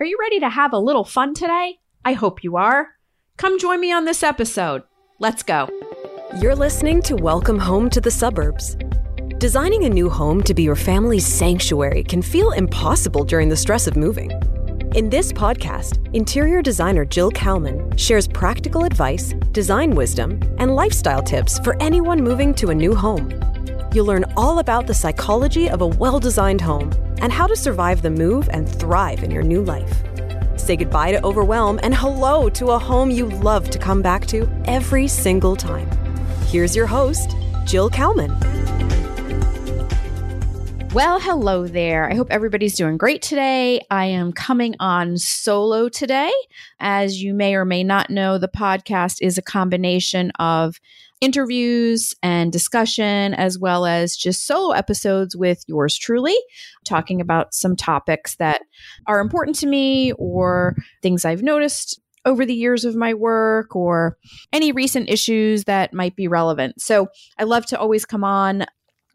Are you ready to have a little fun today? I hope you are. Come join me on this episode. Let's go. You're listening to Welcome Home to the Suburbs. Designing a new home to be your family's sanctuary can feel impossible during the stress of moving. In this podcast, interior designer Jill Kalman shares practical advice, design wisdom, and lifestyle tips for anyone moving to a new home. You'll learn all about the psychology of a well designed home and how to survive the move and thrive in your new life. Say goodbye to overwhelm and hello to a home you love to come back to every single time. Here's your host, Jill Kalman. Well, hello there. I hope everybody's doing great today. I am coming on solo today. As you may or may not know, the podcast is a combination of interviews and discussion, as well as just solo episodes with yours truly, talking about some topics that are important to me or things I've noticed over the years of my work or any recent issues that might be relevant. So I love to always come on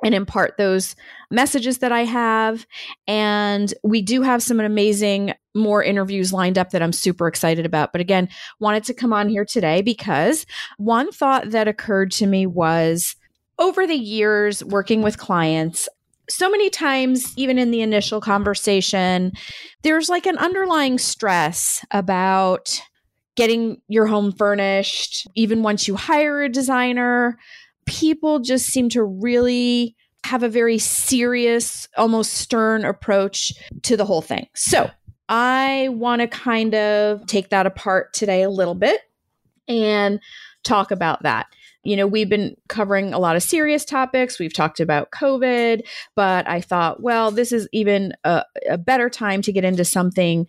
and impart those messages that I have. And we do have some amazing more interviews lined up that I'm super excited about. But again, wanted to come on here today because one thought that occurred to me was over the years working with clients, so many times, even in the initial conversation, there's like an underlying stress about getting your home furnished, even once you hire a designer people just seem to really have a very serious, almost stern approach to the whole thing. So I want to kind of take that apart today a little bit and talk about that. You know, we've been covering a lot of serious topics. We've talked about COVID, but I thought, well, this is even a, a better time to get into something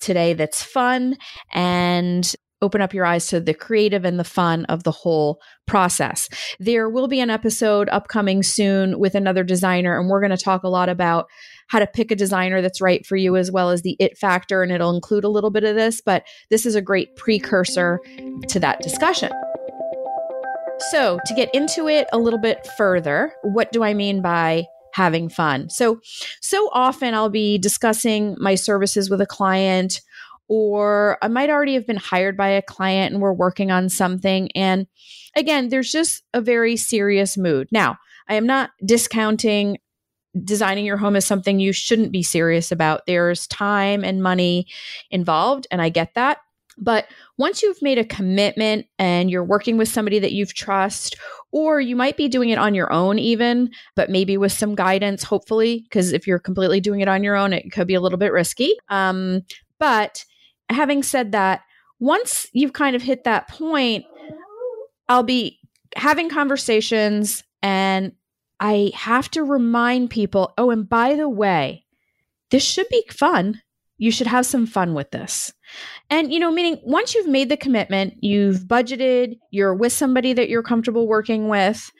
today that's fun and open up your eyes to the creative and the fun of the whole process. There will be an episode upcoming soon with another designer, and we're going to talk a lot about how to pick a designer that's right for you as well as the it factor, and it'll include a little bit of this, but this is a great precursor to that discussion. So, to get into it a little bit further, what do I mean by having fun? So, so often I'll be discussing my services with a client or I might already have been hired by a client and we're working on something. And again, there's just a very serious mood. Now, I am not discounting designing your home as something you shouldn't be serious about. There's time and money involved, and I get that. But once you've made a commitment and you're working with somebody that you've trust, or you might be doing it on your own, even, but maybe with some guidance, hopefully, because if you're completely doing it on your own, it could be a little bit risky. Um, but having said that, once you've kind of hit that point, I'll be having conversations and I have to remind people oh, and by the way, this should be fun. You should have some fun with this. And, you know, meaning once you've made the commitment, you've budgeted, you're with somebody that you're comfortable working with,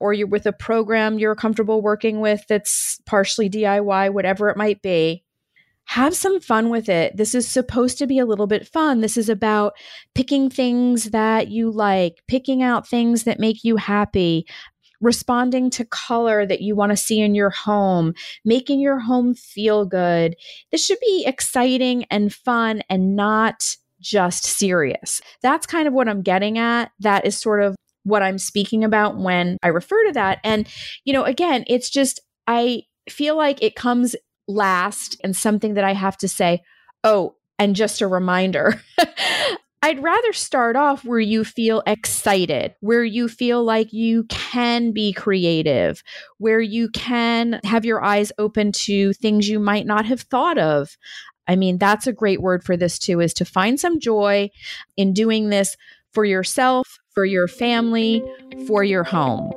or you're with a program you're comfortable working with that's partially DIY, whatever it might be, have some fun with it. This is supposed to be a little bit fun. This is about picking things that you like, picking out things that make you happy, responding to color that you want to see in your home, making your home feel good. This should be exciting and fun and not just serious. That's kind of what I'm getting at. That is sort of what I'm speaking about when I refer to that. And, you know, again, it's just, I feel like it comes last and something that I have to say, oh, and just a reminder. I'd rather start off where you feel excited, where you feel like you can be creative, where you can have your eyes open to things you might not have thought of. I mean, that's a great word for this too, is to find some joy in doing this for yourself, for your family, for your home.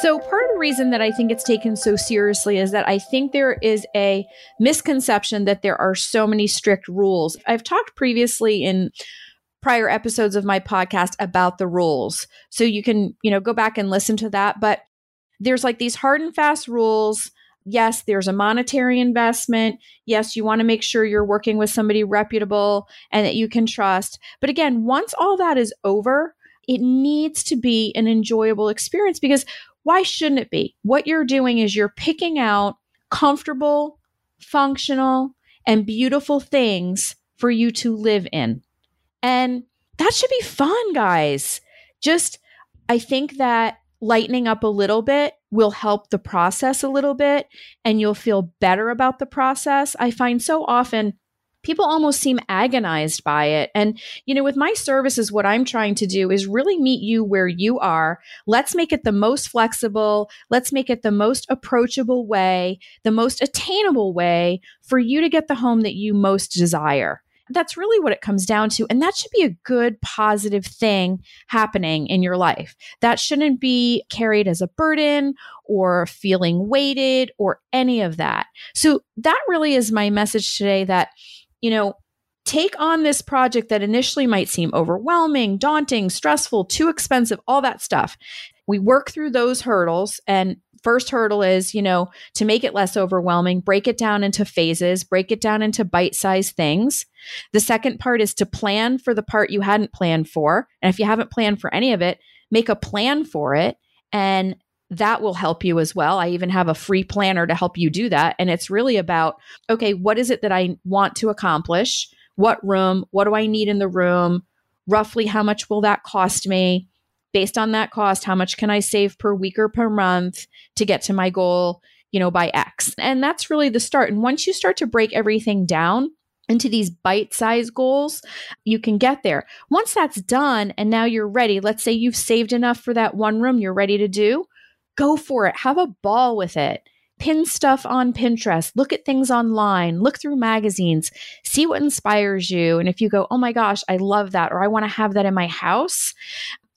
So, part of the reason that I think it's taken so seriously is that I think there is a misconception that there are so many strict rules. I've talked previously in prior episodes of my podcast about the rules. So, you can, you know, go back and listen to that. But there's like these hard and fast rules. Yes, there's a monetary investment. Yes, you want to make sure you're working with somebody reputable and that you can trust. But again, once all that is over, it needs to be an enjoyable experience because why shouldn't it be? What you're doing is you're picking out comfortable, functional, and beautiful things for you to live in. And that should be fun, guys. Just, I think that lightening up a little bit will help the process a little bit and you'll feel better about the process. I find so often people almost seem agonized by it. And, you know, with my services, what I'm trying to do is really meet you where you are. Let's make it the most flexible. Let's make it the most approachable way, the most attainable way for you to get the home that you most desire. That's really what it comes down to. And that should be a good, positive thing happening in your life. That shouldn't be carried as a burden or feeling weighted or any of that. So, that really is my message today that, you know, take on this project that initially might seem overwhelming, daunting, stressful, too expensive, all that stuff. We work through those hurdles and first hurdle is, you know, to make it less overwhelming, break it down into phases, break it down into bite sized things. The second part is to plan for the part you hadn't planned for. And if you haven't planned for any of it, make a plan for it. And that will help you as well. I even have a free planner to help you do that. And it's really about okay, what is it that I want to accomplish? What room? What do I need in the room? Roughly, how much will that cost me? based on that cost, how much can I save per week or per month to get to my goal, you know, by X? And that's really the start. And once you start to break everything down, into these bite sized goals, you can get there. Once that's done and now you're ready, let's say you've saved enough for that one room you're ready to do, go for it. Have a ball with it. Pin stuff on Pinterest, look at things online, look through magazines, see what inspires you. And if you go, oh my gosh, I love that, or I want to have that in my house,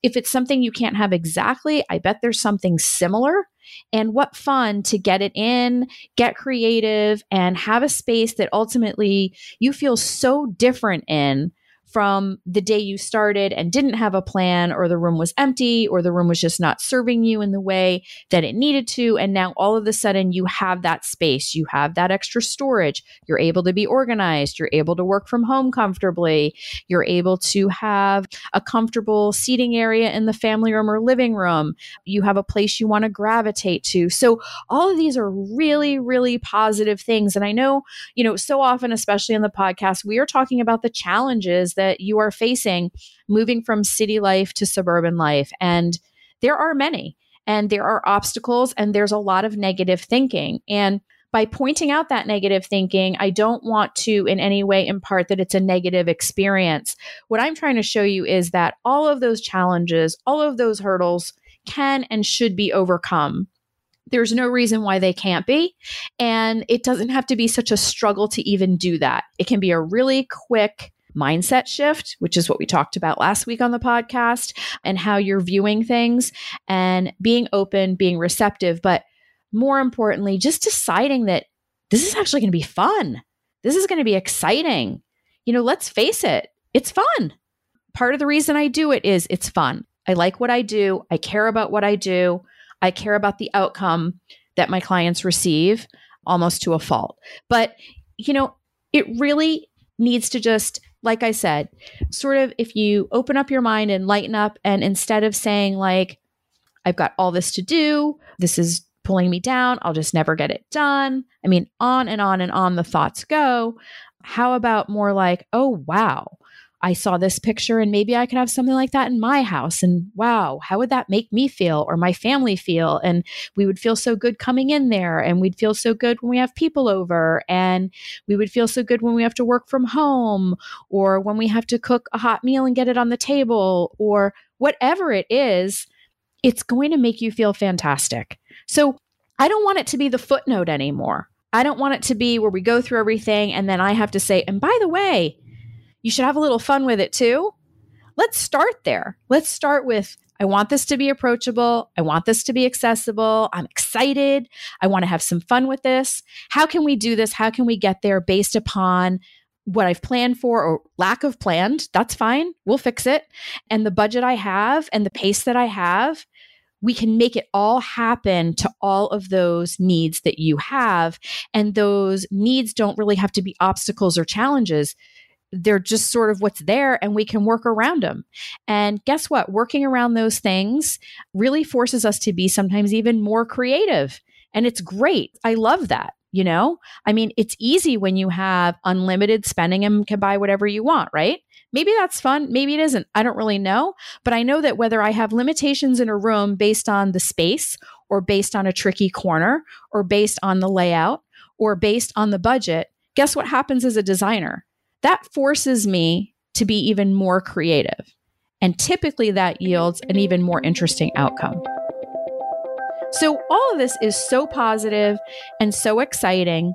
if it's something you can't have exactly, I bet there's something similar. And what fun to get it in, get creative, and have a space that ultimately you feel so different in from the day you started and didn't have a plan, or the room was empty, or the room was just not serving you in the way that it needed to. And now all of a sudden you have that space, you have that extra storage, you're able to be organized, you're able to work from home comfortably, you're able to have a comfortable seating area in the family room or living room, you have a place you want to gravitate to. So all of these are really, really positive things. And I know, you know, so often, especially in the podcast, we are talking about the challenges that you are facing moving from city life to suburban life. And there are many, and there are obstacles, and there's a lot of negative thinking. And by pointing out that negative thinking, I don't want to in any way impart that it's a negative experience. What I'm trying to show you is that all of those challenges, all of those hurdles can and should be overcome. There's no reason why they can't be. And it doesn't have to be such a struggle to even do that. It can be a really quick, mindset shift, which is what we talked about last week on the podcast, and how you're viewing things and being open, being receptive, but more importantly, just deciding that this is actually going to be fun. This is going to be exciting. You know, let's face it, it's fun. Part of the reason I do it is it's fun. I like what I do. I care about what I do. I care about the outcome that my clients receive almost to a fault. But, you know, it really needs to just like I said, sort of if you open up your mind and lighten up, and instead of saying, like, I've got all this to do, this is pulling me down, I'll just never get it done. I mean, on and on and on the thoughts go. How about more like, oh, wow, I saw this picture and maybe I could have something like that in my house. And wow, how would that make me feel or my family feel? And we would feel so good coming in there and we'd feel so good when we have people over and we would feel so good when we have to work from home or when we have to cook a hot meal and get it on the table or whatever it is. It's going to make you feel fantastic. So I don't want it to be the footnote anymore. I don't want it to be where we go through everything and then I have to say, and by the way, you should have a little fun with it too. Let's start there. Let's start with I want this to be approachable. I want this to be accessible. I'm excited. I want to have some fun with this. How can we do this? How can we get there based upon what I've planned for or lack of planned? That's fine. We'll fix it. And the budget I have and the pace that I have, we can make it all happen to all of those needs that you have. And those needs don't really have to be obstacles or challenges they're just sort of what's there and we can work around them. And guess what? Working around those things really forces us to be sometimes even more creative. And it's great. I love that. You know, I mean, it's easy when you have unlimited spending and can buy whatever you want, right? Maybe that's fun. Maybe it isn't. I don't really know. But I know that whether I have limitations in a room based on the space or based on a tricky corner or based on the layout or based on the budget, guess what happens as a designer? That forces me to be even more creative. And typically that yields an even more interesting outcome. So, all of this is so positive and so exciting.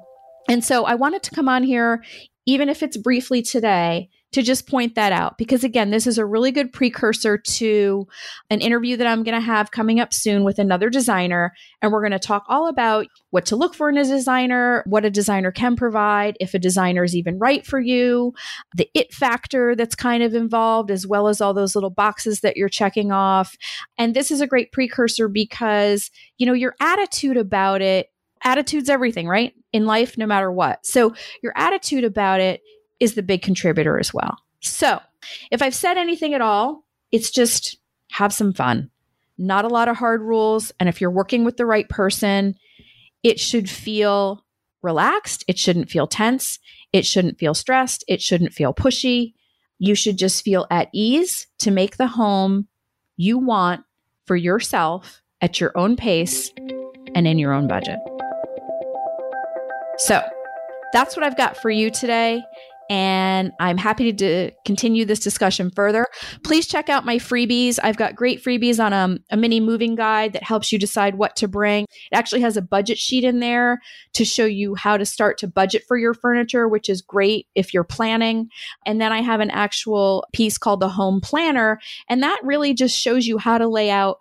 And so, I wanted to come on here, even if it's briefly today, to just point that out because again this is a really good precursor to an interview that I'm going to have coming up soon with another designer and we're going to talk all about what to look for in a designer, what a designer can provide, if a designer is even right for you, the it factor that's kind of involved as well as all those little boxes that you're checking off. And this is a great precursor because, you know, your attitude about it attitude's everything, right? In life, no matter what. So, your attitude about it is the big contributor as well. So, if I've said anything at all, it's just have some fun. Not a lot of hard rules. And if you're working with the right person, it should feel relaxed. It shouldn't feel tense. It shouldn't feel stressed. It shouldn't feel pushy. You should just feel at ease to make the home you want for yourself at your own pace and in your own budget. So, that's what I've got for you today and I'm happy to continue this discussion further. Please check out my freebies. I've got great freebies on um, a mini moving guide that helps you decide what to bring. It actually has a budget sheet in there to show you how to start to budget for your furniture, which is great if you're planning. And then I have an actual piece called the home planner, and that really just shows you how to lay out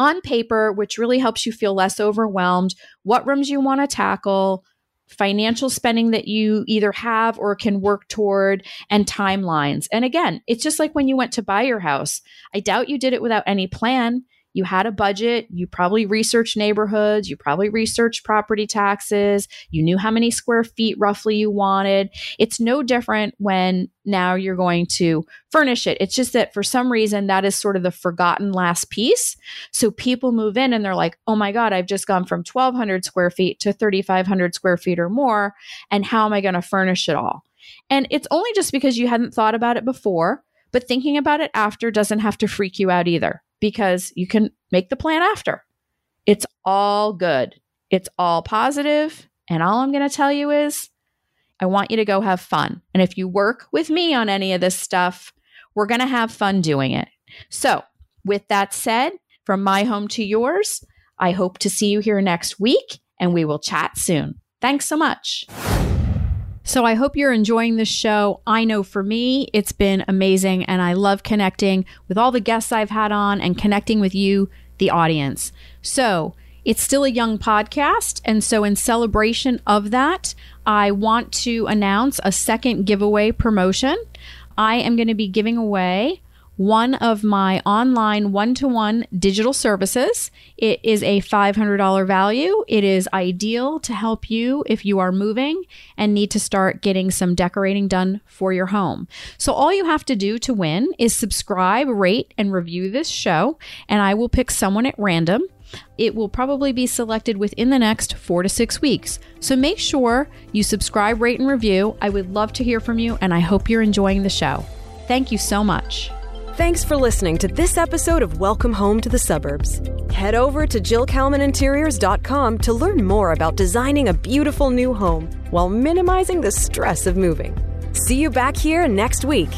on paper, which really helps you feel less overwhelmed, what rooms you want to tackle, financial spending that you either have or can work toward, and timelines. And again, it's just like when you went to buy your house. I doubt you did it without any plan you had a budget, you probably researched neighborhoods, you probably researched property taxes, you knew how many square feet roughly you wanted. It's no different when now you're going to furnish it. It's just that for some reason that is sort of the forgotten last piece. So people move in and they're like, oh my God, I've just gone from 1,200 square feet to 3,500 square feet or more. And how am I going to furnish it all? And it's only just because you hadn't thought about it before. But thinking about it after doesn't have to freak you out either because you can make the plan after. It's all good. It's all positive, And all I'm going to tell you is I want you to go have fun. And if you work with me on any of this stuff, we're going to have fun doing it. So, with that said, from my home to yours, I hope to see you here next week and we will chat soon. Thanks so much. So I hope you're enjoying this show. I know for me, it's been amazing and I love connecting with all the guests I've had on and connecting with you, the audience. So it's still a young podcast. And so, in celebration of that, I want to announce a second giveaway promotion. I am going to be giving away one of my online one to one digital services. It is a $500 value. It is ideal to help you if you are moving and need to start getting some decorating done for your home. So, all you have to do to win is subscribe, rate, and review this show, and I will pick someone at random. It will probably be selected within the next four to six weeks. So make sure you subscribe, rate, and review. I would love to hear from you, and I hope you're enjoying the show. Thank you so much. Thanks for listening to this episode of Welcome Home to the Suburbs. Head over to JillKalmanInteriors.com to learn more about designing a beautiful new home while minimizing the stress of moving. See you back here next week.